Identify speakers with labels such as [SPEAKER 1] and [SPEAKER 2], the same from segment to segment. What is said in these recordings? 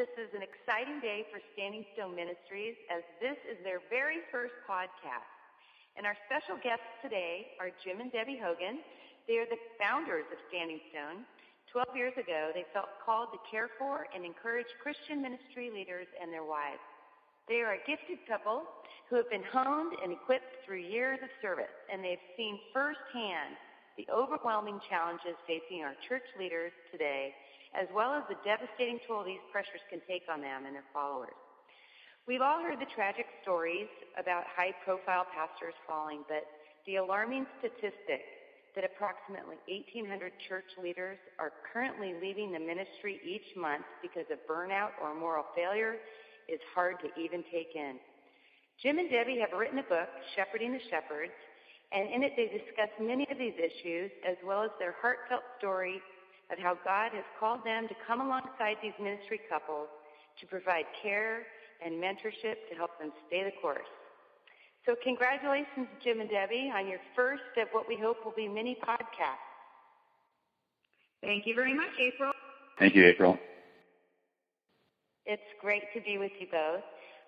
[SPEAKER 1] This is an exciting day for Standing Stone Ministries as this is their very first podcast. And our special guests today are Jim and Debbie Hogan. They are the founders of Standing Stone. Twelve years ago, they felt called to care for and encourage Christian ministry leaders and their wives. They are a gifted couple who have been honed and equipped through years of service, and they've seen firsthand the overwhelming challenges facing our church leaders today as well as the devastating toll these pressures can take on them and their followers. We've all heard the tragic stories about high profile pastors falling, but the alarming statistic that approximately 1,800 church leaders are currently leaving the ministry each month because of burnout or moral failure is hard to even take in. Jim and Debbie have written a book, Shepherding the Shepherds, and in it they discuss many of these issues as well as their heartfelt story of how God has called them to come alongside these ministry couples to provide care and mentorship to help them stay the course. So congratulations, Jim and Debbie, on your first of what we hope will be many podcasts.
[SPEAKER 2] Thank you very much, April.
[SPEAKER 3] Thank you, April.
[SPEAKER 1] It's great to be with you both.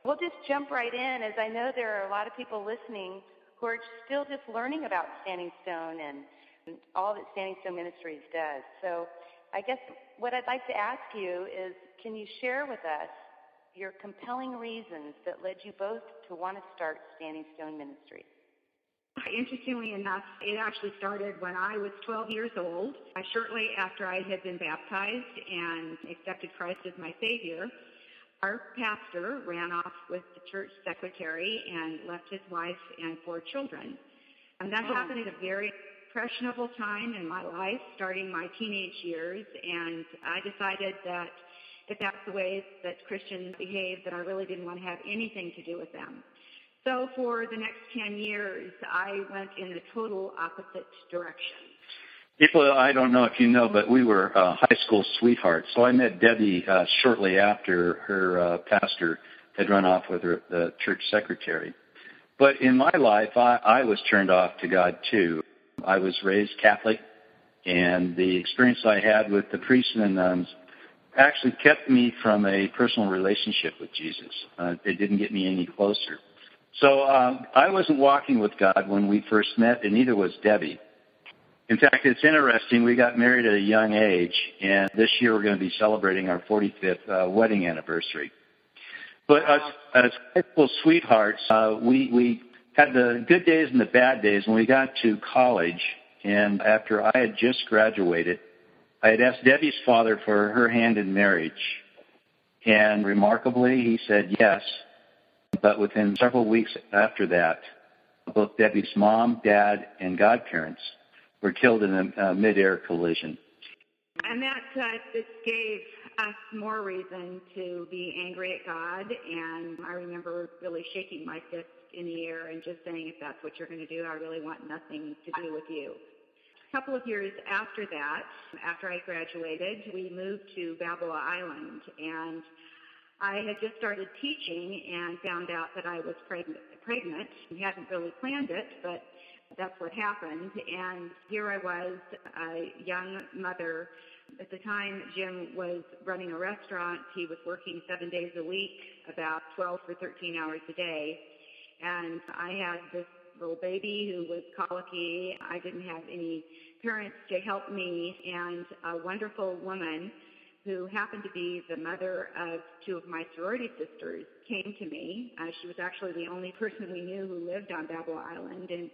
[SPEAKER 1] We'll just jump right in as I know there are a lot of people listening who are still just learning about Standing Stone and all that Standing Stone Ministries does. So I guess what I'd like to ask you is can you share with us your compelling reasons that led you both to want to start Standing Stone Ministries?
[SPEAKER 2] Interestingly enough, it actually started when I was 12 years old. Shortly after I had been baptized and accepted Christ as my Savior, our pastor ran off with the church secretary and left his wife and four children. And that oh. happened at a very impressionable time in my life, starting my teenage years, and I decided that if that's the way that Christians behave, that I really didn't want to have anything to do with them. So for the next 10 years, I went in the total opposite direction.
[SPEAKER 3] People, I don't know if you know, but we were uh, high school sweethearts. So I met Debbie uh, shortly after her uh, pastor had run off with her the church secretary. But in my life, I, I was turned off to God too. I was raised Catholic, and the experience I had with the priests and the nuns actually kept me from a personal relationship with Jesus. Uh, it didn't get me any closer. So uh, I wasn't walking with God when we first met, and neither was Debbie. In fact, it's interesting. We got married at a young age, and this year we're going to be celebrating our 45th uh, wedding anniversary. But as, as high school sweethearts, uh, we we had the good days and the bad days. When we got to college, and after I had just graduated, I had asked Debbie's father for her hand in marriage. And remarkably, he said yes. But within several weeks after that, both Debbie's mom, dad, and godparents were killed in a, a mid-air collision.
[SPEAKER 2] And that uh, just gave us more reason to be angry at God. And I remember really shaking my fist in the air and just saying, if that's what you're going to do, I really want nothing to do with you. A couple of years after that, after I graduated, we moved to Balboa Island and I had just started teaching and found out that I was pregnant. pregnant. We hadn't really planned it, but that's what happened. And here I was, a young mother. At the time, Jim was running a restaurant. He was working seven days a week, about 12 or 13 hours a day and I had this little baby who was colicky. I didn't have any parents to help me, and a wonderful woman who happened to be the mother of two of my sorority sisters came to me. Uh, she was actually the only person we knew who lived on Balboa Island, and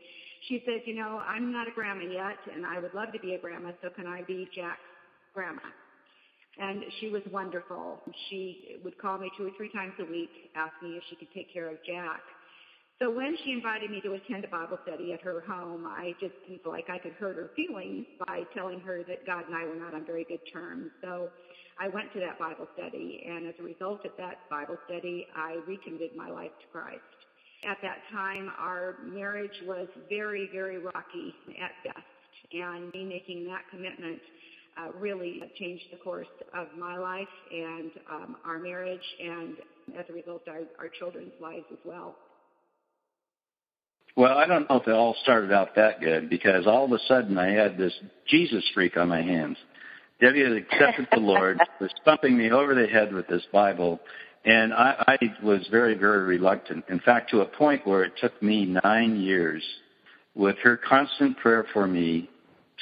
[SPEAKER 2] she said, "You know, I'm not a grandma yet, and I would love to be a grandma. So can I be Jack's grandma?" And she was wonderful. She would call me two or three times a week, asking if she could take care of Jack. So when she invited me to attend a Bible study at her home, I just felt like I could hurt her feelings by telling her that God and I were not on very good terms. So I went to that Bible study, and as a result of that Bible study, I recommitted my life to Christ. At that time, our marriage was very, very rocky at best, and me making that commitment uh, really changed the course of my life and um, our marriage, and as a result, our, our children's lives as well.
[SPEAKER 3] Well, I don't know if it all started out that good because all of a sudden I had this Jesus freak on my hands. Debbie had accepted the Lord, was thumping me over the head with this Bible, and I, I was very, very reluctant. In fact, to a point where it took me nine years with her constant prayer for me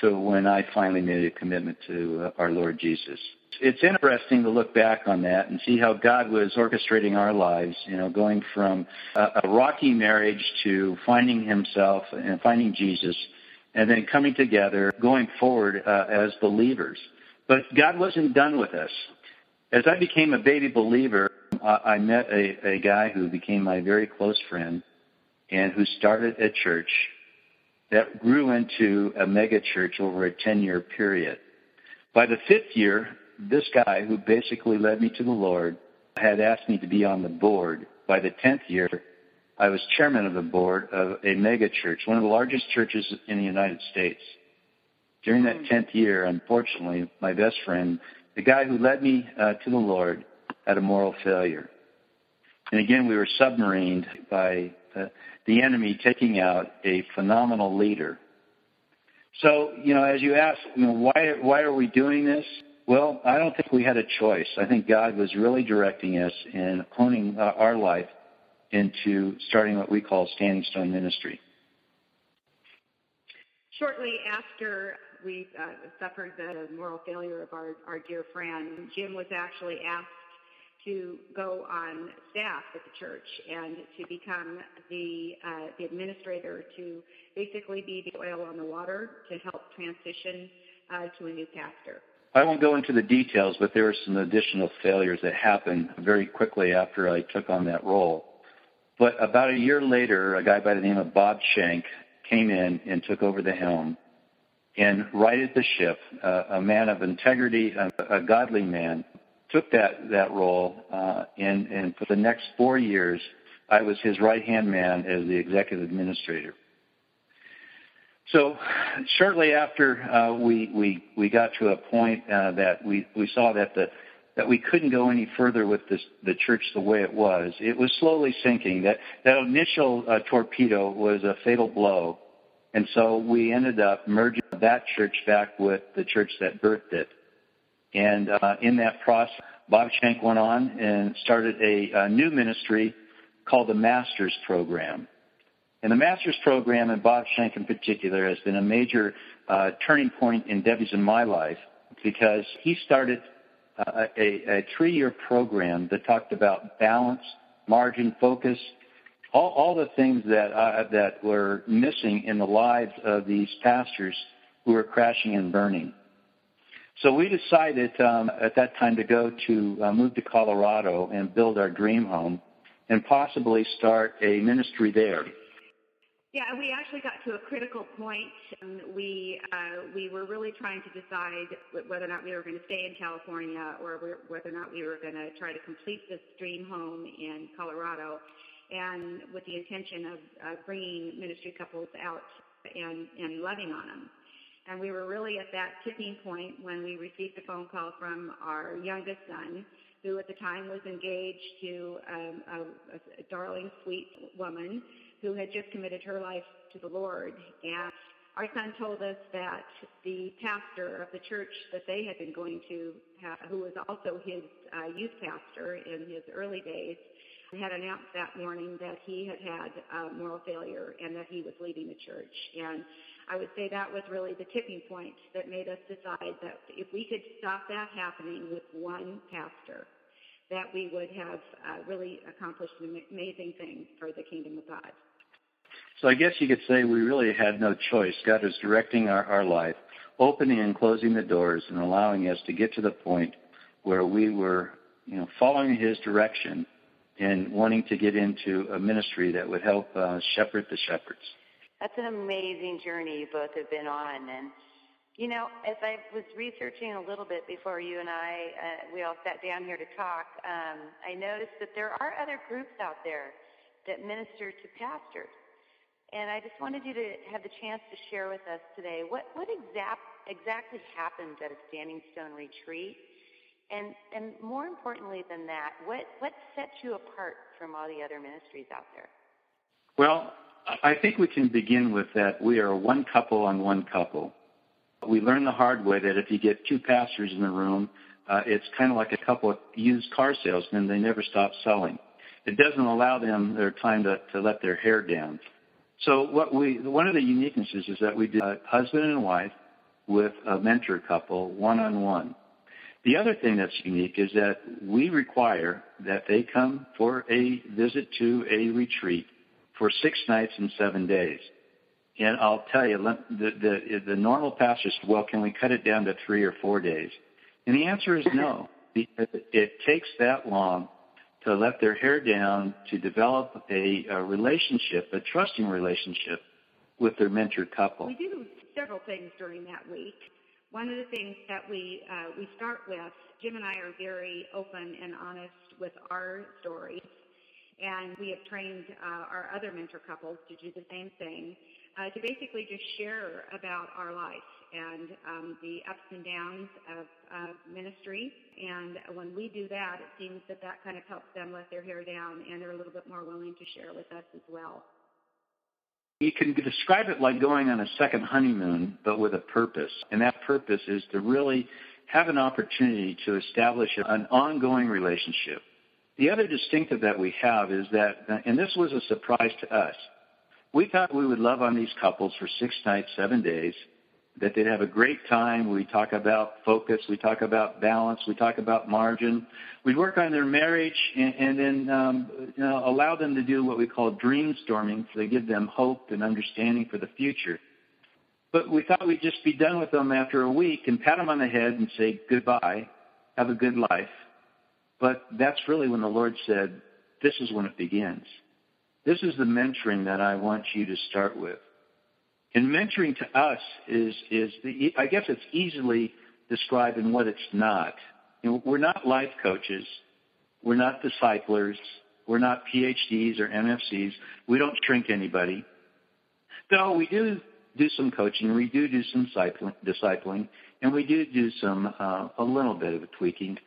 [SPEAKER 3] to when I finally made a commitment to uh, our Lord Jesus. It's interesting to look back on that and see how God was orchestrating our lives, you know, going from a, a rocky marriage to finding himself and finding Jesus and then coming together, going forward uh, as believers. But God wasn't done with us. As I became a baby believer, I met a, a guy who became my very close friend and who started a church that grew into a mega church over a 10 year period. By the fifth year, this guy who basically led me to the Lord had asked me to be on the board. By the 10th year, I was chairman of the board of a mega church, one of the largest churches in the United States. During that 10th year, unfortunately, my best friend, the guy who led me uh, to the Lord, had a moral failure. And again, we were submarined by uh, the enemy taking out a phenomenal leader. So, you know, as you ask, you know, why, why are we doing this? Well, I don't think we had a choice. I think God was really directing us in honing uh, our life into starting what we call Standing Stone Ministry.
[SPEAKER 2] Shortly after we uh, suffered the moral failure of our, our dear friend, Jim was actually asked to go on staff at the church and to become the, uh, the administrator to basically be the oil on the water to help transition uh, to a new pastor.
[SPEAKER 3] I won't go into the details, but there were some additional failures that happened very quickly after I took on that role. But about a year later, a guy by the name of Bob Shank came in and took over the helm and righted the ship, uh, a man of integrity, a, a godly man took that that role, uh, and and for the next four years, I was his right hand man as the executive administrator. So, shortly after uh, we we we got to a point uh, that we we saw that the that we couldn't go any further with this, the church the way it was. It was slowly sinking. That that initial uh, torpedo was a fatal blow, and so we ended up merging that church back with the church that birthed it. And uh, in that process, Bob Shank went on and started a, a new ministry called the Masters Program. And the Masters Program, and Bob Shank in particular, has been a major uh, turning point in Debbie's and my life because he started uh, a, a three-year program that talked about balance, margin, focus, all, all the things that uh, that were missing in the lives of these pastors who were crashing and burning. So we decided um, at that time to go to uh, move to Colorado and build our dream home and possibly start a ministry there.
[SPEAKER 2] Yeah, we actually got to a critical point. Um, we uh, we were really trying to decide whether or not we were going to stay in California or whether or not we were going to try to complete this dream home in Colorado, and with the intention of uh, bringing ministry couples out and and loving on them. And we were really at that tipping point when we received a phone call from our youngest son, who at the time was engaged to um, a, a darling, sweet woman who had just committed her life to the Lord. And our son told us that the pastor of the church that they had been going to, who was also his uh, youth pastor in his early days, had announced that morning that he had had uh, moral failure and that he was leaving the church. And I would say that was really the tipping point that made us decide that if we could stop that happening with one pastor, that we would have uh, really accomplished an amazing thing for the kingdom of God.
[SPEAKER 3] So I guess you could say we really had no choice. God was directing our, our life, opening and closing the doors and allowing us to get to the point where we were, you know, following His direction and wanting to get into a ministry that would help uh, shepherd the shepherds.
[SPEAKER 1] That's an amazing journey you both have been on. And, you know, as I was researching a little bit before you and I, uh, we all sat down here to talk, um, I noticed that there are other groups out there that minister to pastors. And I just wanted you to have the chance to share with us today what, what exact, exactly happened at a Standing Stone retreat. And, and more importantly than that, what, what sets you apart from all the other ministries out there?
[SPEAKER 3] Well, I think we can begin with that we are one couple on one couple. We learned the hard way that if you get two pastors in the room, uh, it's kind of like a couple of used car salesmen. They never stop selling. It doesn't allow them their time to, to let their hair down. So what we, one of the uniquenesses is that we do a husband and wife with a mentor couple one on one. The other thing that's unique is that we require that they come for a visit to a retreat for six nights and seven days. And I'll tell you, the, the, the normal pastor said, well, can we cut it down to three or four days? And the answer is no, because it takes that long to let their hair down, to develop a, a relationship, a trusting relationship with their mentor couple.
[SPEAKER 2] We do several things during that week. One of the things that we uh, we start with, Jim and I are very open and honest with our stories, and we have trained uh, our other mentor couples to do the same thing, uh, to basically just share about our life and um, the ups and downs of uh, ministry. And when we do that, it seems that that kind of helps them let their hair down, and they're a little bit more willing to share with us as well.
[SPEAKER 3] You can describe it like going on a second honeymoon, but with a purpose. And that purpose is to really have an opportunity to establish an ongoing relationship. The other distinctive that we have is that, and this was a surprise to us, we thought we would love on these couples for six nights, seven days, that they'd have a great time. We talk about focus. We talk about balance. We talk about margin. We'd work on their marriage and, and then um, you know, allow them to do what we call dream storming they give them hope and understanding for the future. But we thought we'd just be done with them after a week and pat them on the head and say goodbye, have a good life. But that's really when the Lord said, this is when it begins. This is the mentoring that I want you to start with. And mentoring to us is, is the, I guess it's easily described in what it's not. You know, we're not life coaches. We're not disciplers. We're not PhDs or MFCs. We don't shrink anybody. Though we do do some coaching, we do do some cycling, discipling, and we do do some, uh, a little bit of tweaking.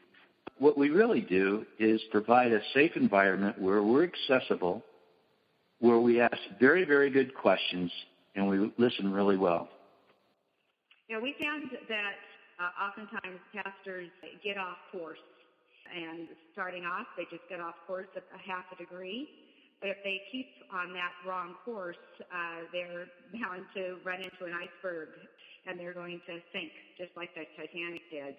[SPEAKER 3] What we really do is provide a safe environment where we're accessible, where we ask very, very good questions, and we listen really well.
[SPEAKER 2] Yeah, we found that uh, oftentimes pastors get off course, and starting off, they just get off course a half a degree. But if they keep on that wrong course, uh, they're bound to run into an iceberg, and they're going to sink, just like the Titanic did.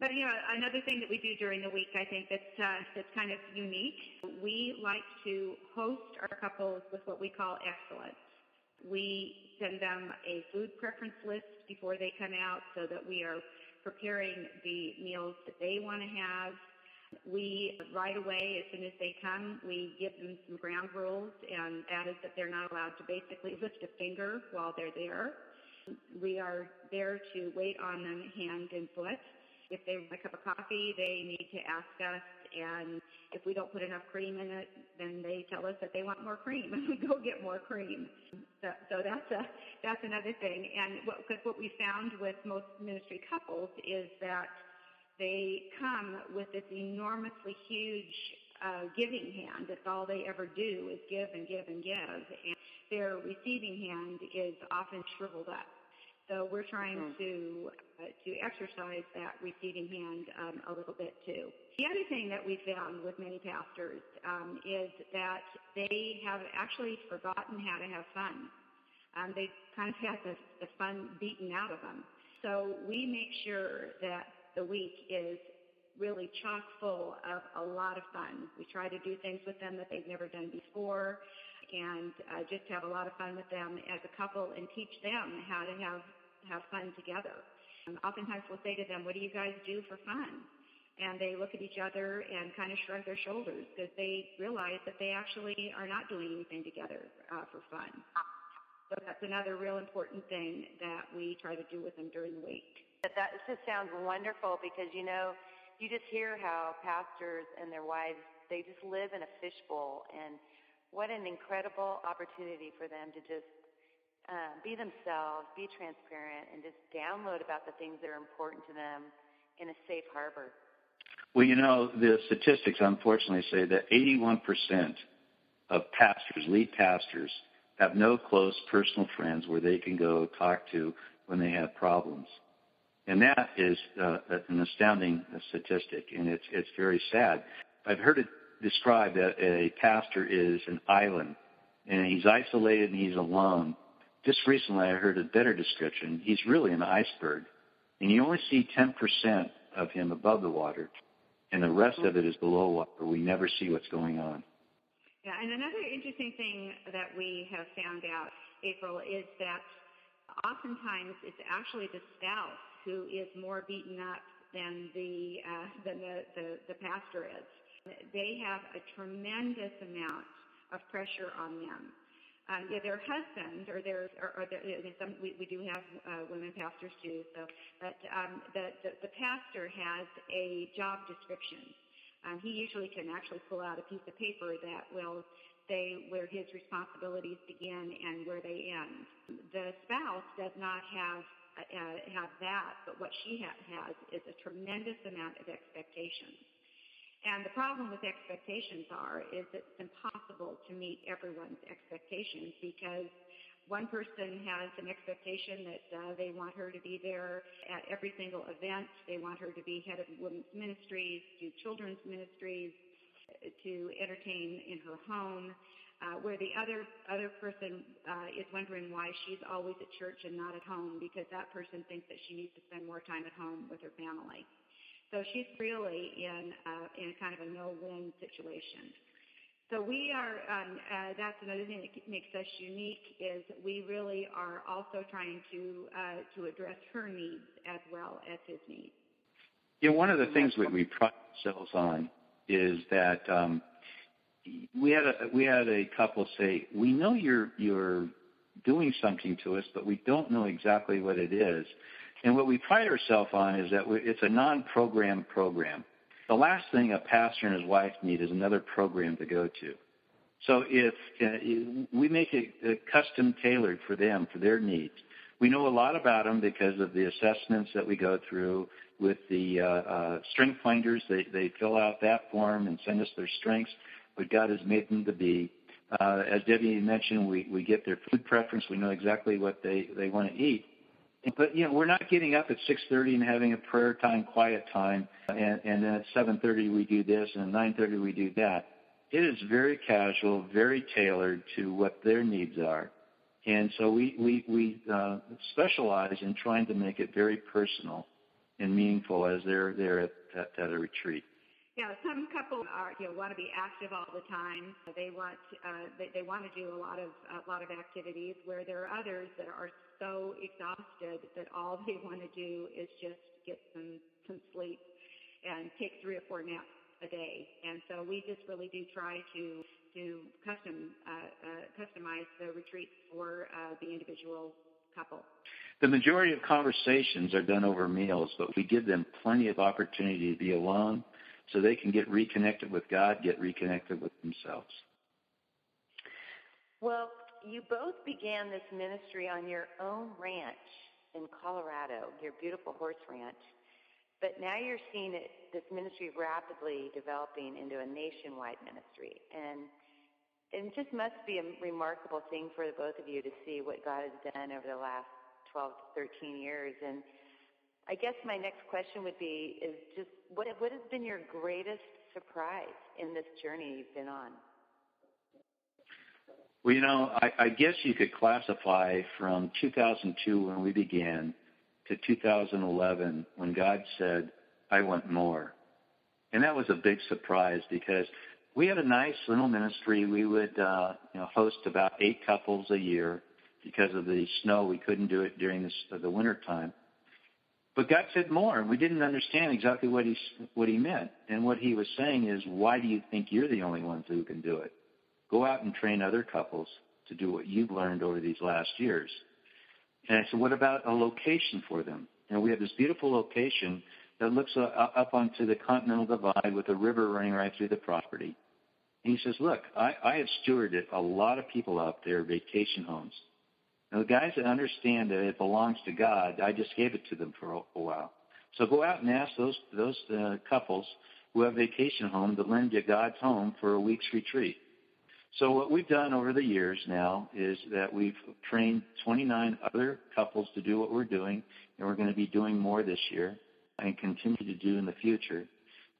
[SPEAKER 2] But you know, another thing that we do during the week, I think that's uh, that's kind of unique. We like to host our couples with what we call excellence. We send them a food preference list before they come out so that we are preparing the meals that they want to have. We, right away, as soon as they come, we give them some ground rules, and that is that they're not allowed to basically lift a finger while they're there. We are there to wait on them hand and foot. If they want a cup of coffee, they need to ask us and if we don't put enough cream in it, then they tell us that they want more cream, and we go get more cream. So, so that's a that's another thing. And what because what we found with most ministry couples is that they come with this enormously huge uh, giving hand. That's all they ever do is give and give and give, and their receiving hand is often shriveled up. So we're trying mm. to uh, to exercise that receiving hand um, a little bit too. The other thing that we found with many pastors um, is that they have actually forgotten how to have fun. Um, they kind of had the, the fun beaten out of them. So we make sure that the week is really chock full of a lot of fun. We try to do things with them that they've never done before and uh, just have a lot of fun with them as a couple and teach them how to have have fun together. And oftentimes we'll say to them, "What do you guys do for fun?" And they look at each other and kind of shrug their shoulders because they realize that they actually are not doing anything together uh, for fun. So that's another real important thing that we try to do with them during the week.
[SPEAKER 1] That just sounds wonderful because you know you just hear how pastors and their wives they just live in a fishbowl and what an incredible opportunity for them to just um, be themselves, be transparent, and just download about the things that are important to them in a safe harbor.
[SPEAKER 3] Well, you know, the statistics unfortunately say that 81% of pastors, lead pastors, have no close personal friends where they can go talk to when they have problems. And that is uh, an astounding statistic, and it's, it's very sad. I've heard it described that a pastor is an island, and he's isolated and he's alone. Just recently, I heard a better description. He's really an iceberg, and you only see 10% of him above the water, and the rest of it is below water. We never see what's going on.
[SPEAKER 2] Yeah, and another interesting thing that we have found out, April, is that oftentimes it's actually the spouse who is more beaten up than the uh, than the, the, the pastor is. They have a tremendous amount of pressure on them. Um, yeah, their husband or their or, or their, you know, some we, we do have uh, women pastors too. So, but um, the, the the pastor has a job description. Um, he usually can actually pull out a piece of paper that will say where his responsibilities begin and where they end. The spouse does not have uh, have that, but what she ha- has is a tremendous amount of expectations. And the problem with expectations are is it's impossible to meet everyone's expectations because one person has an expectation that uh, they want her to be there at every single event. They want her to be head of women's ministries, do children's ministries, to entertain in her home uh, where the other other person uh, is wondering why she's always at church and not at home because that person thinks that she needs to spend more time at home with her family. So she's really in uh, in kind of a no-win situation. So we are. Um, uh, that's another thing that makes us unique is we really are also trying to uh, to address her needs as well as his needs.
[SPEAKER 3] Yeah, one of the things that we pride ourselves on is that um, we had a we had a couple say, "We know you're you're doing something to us, but we don't know exactly what it is." And what we pride ourselves on is that it's a non-program program. The last thing a pastor and his wife need is another program to go to. So if uh, we make it uh, custom tailored for them, for their needs, we know a lot about them because of the assessments that we go through with the uh, uh, strength finders. They, they fill out that form and send us their strengths what God has made them to be. Uh, as Debbie mentioned, we, we get their food preference. We know exactly what they, they want to eat. But, you know, we're not getting up at 6.30 and having a prayer time, quiet time, and, and then at 7.30 we do this, and at 9.30 we do that. It is very casual, very tailored to what their needs are. And so we, we, we uh, specialize in trying to make it very personal and meaningful as they're there at, at, at a retreat.
[SPEAKER 2] Yeah, some couples are you know want to be active all the time. They want uh, they, they want to do a lot of a lot of activities. Where there are others that are so exhausted that all they want to do is just get some some sleep and take three or four naps a day. And so we just really do try to to custom uh, uh, customize the retreats for uh, the individual couple.
[SPEAKER 3] The majority of conversations are done over meals, but we give them plenty of opportunity to be alone so they can get reconnected with God, get reconnected with themselves.
[SPEAKER 1] Well, you both began this ministry on your own ranch in Colorado, your beautiful horse ranch. But now you're seeing it, this ministry rapidly developing into a nationwide ministry. And it just must be a remarkable thing for the both of you to see what God has done over the last 12 to 13 years. And I guess my next question would be is just what what has been your greatest surprise in this journey you've been on?
[SPEAKER 3] Well, you know, I, I guess you could classify from 2002 when we began to 2011 when God said, I want more. And that was a big surprise because we had a nice little ministry. We would, uh, you know, host about eight couples a year because of the snow. We couldn't do it during the, the winter time. But God said more, and we didn't understand exactly what he what he meant. And what he was saying is, why do you think you're the only ones who can do it? Go out and train other couples to do what you've learned over these last years. And I said, what about a location for them? And we have this beautiful location that looks uh, up onto the Continental Divide with a river running right through the property. And he says, look, I, I have stewarded a lot of people out there, vacation homes. Now, the guys that understand that it belongs to God, I just gave it to them for a, while. So go out and ask those those uh, couples who have vacation home to lend you God's home for a week's retreat. So what we've done over the years now is that we've trained 29 other couples to do what we're doing, and we're going to be doing more this year and continue to do in the future,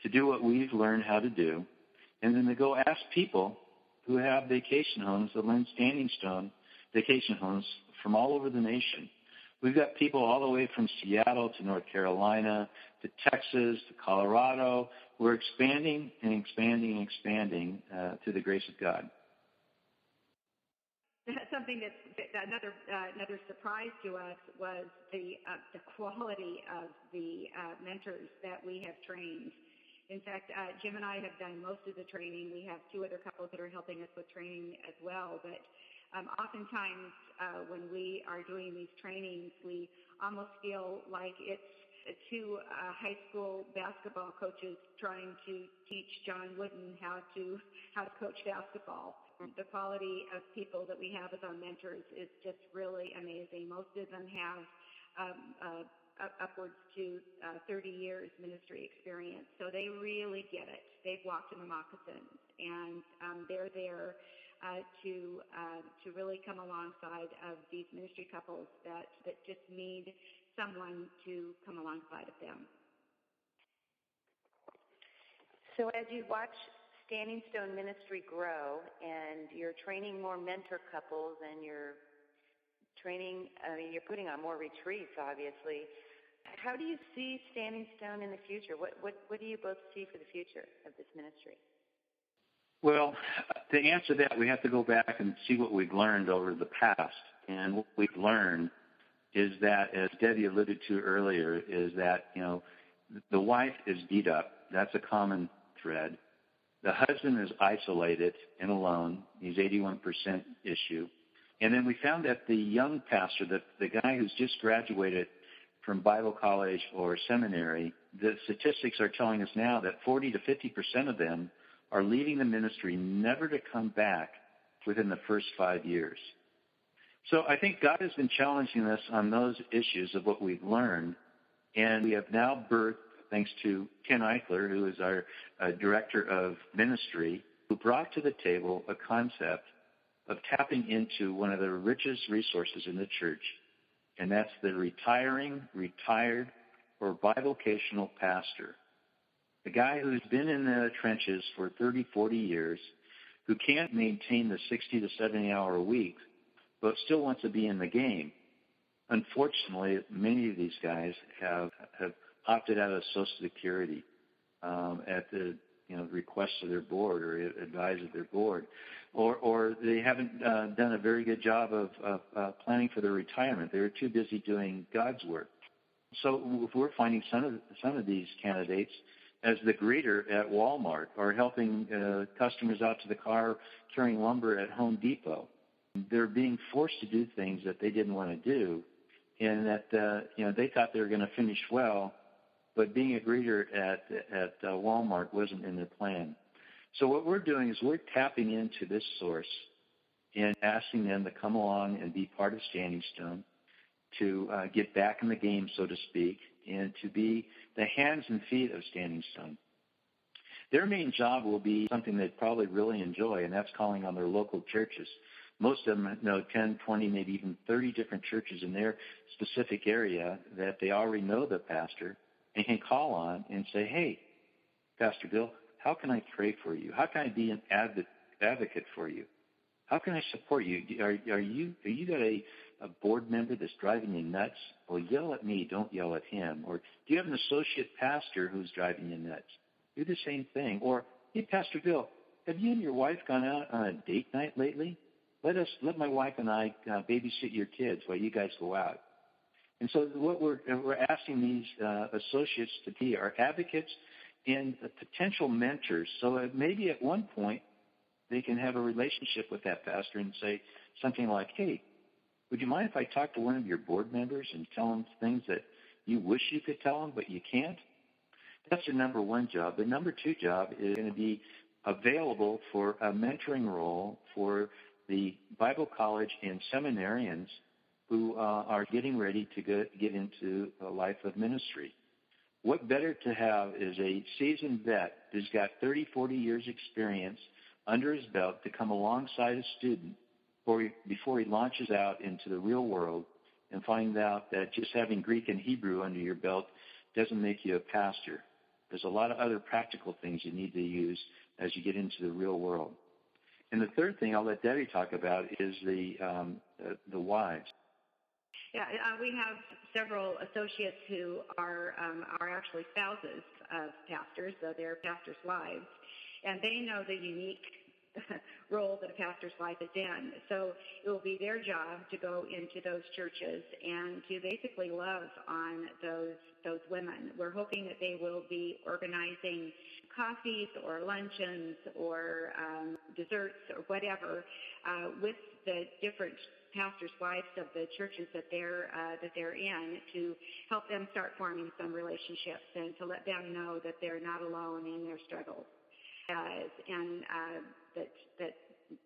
[SPEAKER 3] to do what we've learned how to do, and then to go ask people who have vacation homes to lend Standing Stone vacation homes from all over the nation. We've got people all the way from Seattle to North Carolina to Texas to Colorado. We're expanding and expanding and expanding uh, to the grace of God.
[SPEAKER 2] Something that's another uh, another surprise to us was the uh, the quality of the uh, mentors that we have trained. In fact, uh, Jim and I have done most of the training. We have two other couples that are helping us with training as well. But um, oftentimes, uh, when we are doing these trainings, we almost feel like it's two uh, high school basketball coaches trying to teach John Wooden how to how to coach basketball. The quality of people that we have as our mentors is just really amazing. Most of them have um, uh, upwards to uh, 30 years ministry experience, so they really get it. They've walked in the moccasins, and um, they're there to uh, to really come alongside of these ministry couples that that just need someone to come alongside of them.
[SPEAKER 1] So as you watch Standing Stone Ministry grow and you're training more mentor couples and you're training, I mean, you're putting on more retreats, obviously. How do you see Standing Stone in the future? What, what, what do you both see for the future of this ministry?
[SPEAKER 3] Well, to answer that, we have to go back and see what we've learned over the past. And what we've learned is that, as Debbie alluded to earlier, is that, you know, the wife is beat up. That's a common thread. The husband is isolated and alone. He's 81% issue. And then we found that the young pastor, the, the guy who's just graduated from Bible college or seminary, the statistics are telling us now that 40 to 50% of them are leaving the ministry never to come back within the first five years. So I think God has been challenging us on those issues of what we've learned, and we have now birthed, thanks to Ken Eichler, who is our uh, director of ministry, who brought to the table a concept of tapping into one of the richest resources in the church, and that's the retiring, retired, or bivocational pastor. The guy who's been in the trenches for 30, 40 years, who can't maintain the 60 to 70 hour a week, but still wants to be in the game. Unfortunately, many of these guys have have opted out of Social Security um, at the you know request of their board or advice of their board, or or they haven't uh, done a very good job of, of uh, planning for their retirement. They're too busy doing God's work. So if we're finding some of some of these candidates as the greeter at Walmart or helping uh, customers out to the car carrying lumber at Home Depot they're being forced to do things that they didn't want to do, and that uh, you know they thought they were going to finish well, but being a greeter at at uh, Walmart wasn't in their plan. So what we're doing is we're tapping into this source and asking them to come along and be part of Standing Stone, to uh, get back in the game, so to speak, and to be the hands and feet of Standing Stone. Their main job will be something they probably really enjoy, and that's calling on their local churches most of them know 10, 20, maybe even 30 different churches in their specific area that they already know the pastor and can call on and say, hey, Pastor Bill, how can I pray for you? How can I be an advocate for you? How can I support you? Are, are you are you got a, a board member that's driving you nuts? Well, yell at me. Don't yell at him. Or do you have an associate pastor who's driving you nuts? Do the same thing. Or hey, Pastor Bill, have you and your wife gone out on a date night lately? let us let my wife and I uh, babysit your kids while you guys go out. And so what we're we're asking these uh, associates to be are advocates and potential mentors. So maybe at one point they can have a relationship with that pastor and say something like, "Hey, would you mind if I talk to one of your board members and tell them things that you wish you could tell them but you can't?" That's your number one job. The number two job is going to be available for a mentoring role for the Bible college and seminarians who uh, are getting ready to get, get into a life of ministry. What better to have is a seasoned vet who's got 30, 40 years experience under his belt to come alongside a student before he, launches out into the real world and finds out that just having Greek and Hebrew under your belt doesn't make you a pastor. There's a lot of other practical things you need to use as you get into the real world. And the third thing I'll let Debbie talk about is the um, the, the wives.
[SPEAKER 2] Yeah, uh, we have several associates who are um, are actually spouses of pastors, so they're pastors' wives, and they know the unique role that a pastor's wife is in. So it will be their job to go into those churches and to basically love on those those women. We're hoping that they will be organizing coffees or luncheons or um, desserts or whatever uh, with the different pastors' wives of the churches that they're uh, that they're in to help them start forming some relationships and to let them know that they're not alone in their struggles uh, and uh, that that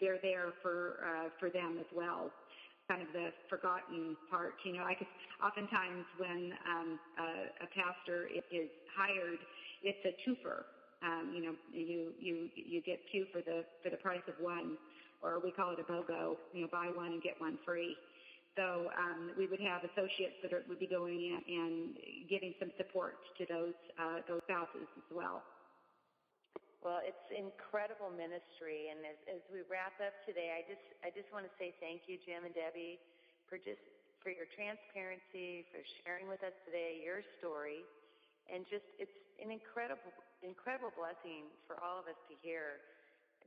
[SPEAKER 2] they're there for uh, for them as well. Kind of the forgotten part, you know. I could oftentimes when um, a, a pastor is hired, it's a twofer. Um, you know, you you you get two for the for the price of one, or we call it a BOGO. You know, buy one and get one free. So um, we would have associates that are, would be going in and giving some support to those uh, those spouses as well.
[SPEAKER 1] Well, it's incredible ministry, and as, as we wrap up today, I just I just want to say thank you, Jim and Debbie, for just for your transparency, for sharing with us today your story, and just it's an incredible incredible blessing for all of us to hear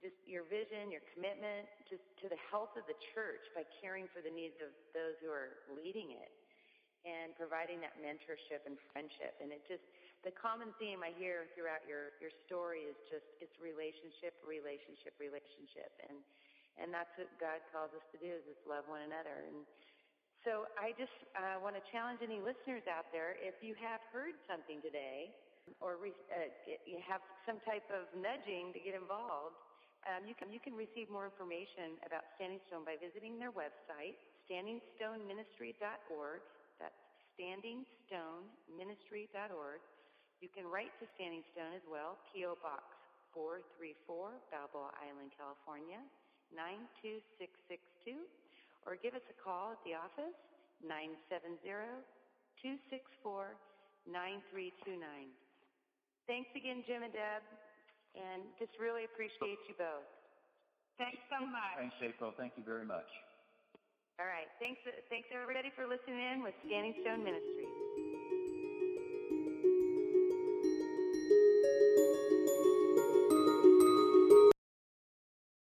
[SPEAKER 1] just your vision, your commitment just to the health of the church by caring for the needs of those who are leading it and providing that mentorship and friendship. And it just the common theme I hear throughout your, your story is just it's relationship, relationship, relationship. And and that's what God calls us to do is just love one another. And so I just uh, want to challenge any listeners out there, if you have heard something today or re- uh, you have some type of nudging to get involved, um, you, can, you can receive more information about Standing Stone by visiting their website, standingstoneministry.org. That's standingstoneministry.org. You can write to Standing Stone as well, P.O. Box 434, Balboa Island, California, 92662, or give us a call at the office, 970-264-9329. Thanks again, Jim and Deb, and just really appreciate you both.
[SPEAKER 2] Thanks so much.
[SPEAKER 3] Thanks, April. Thank you very much.
[SPEAKER 1] All right. Thanks, uh, thanks everybody for listening in with Standing Stone Ministries.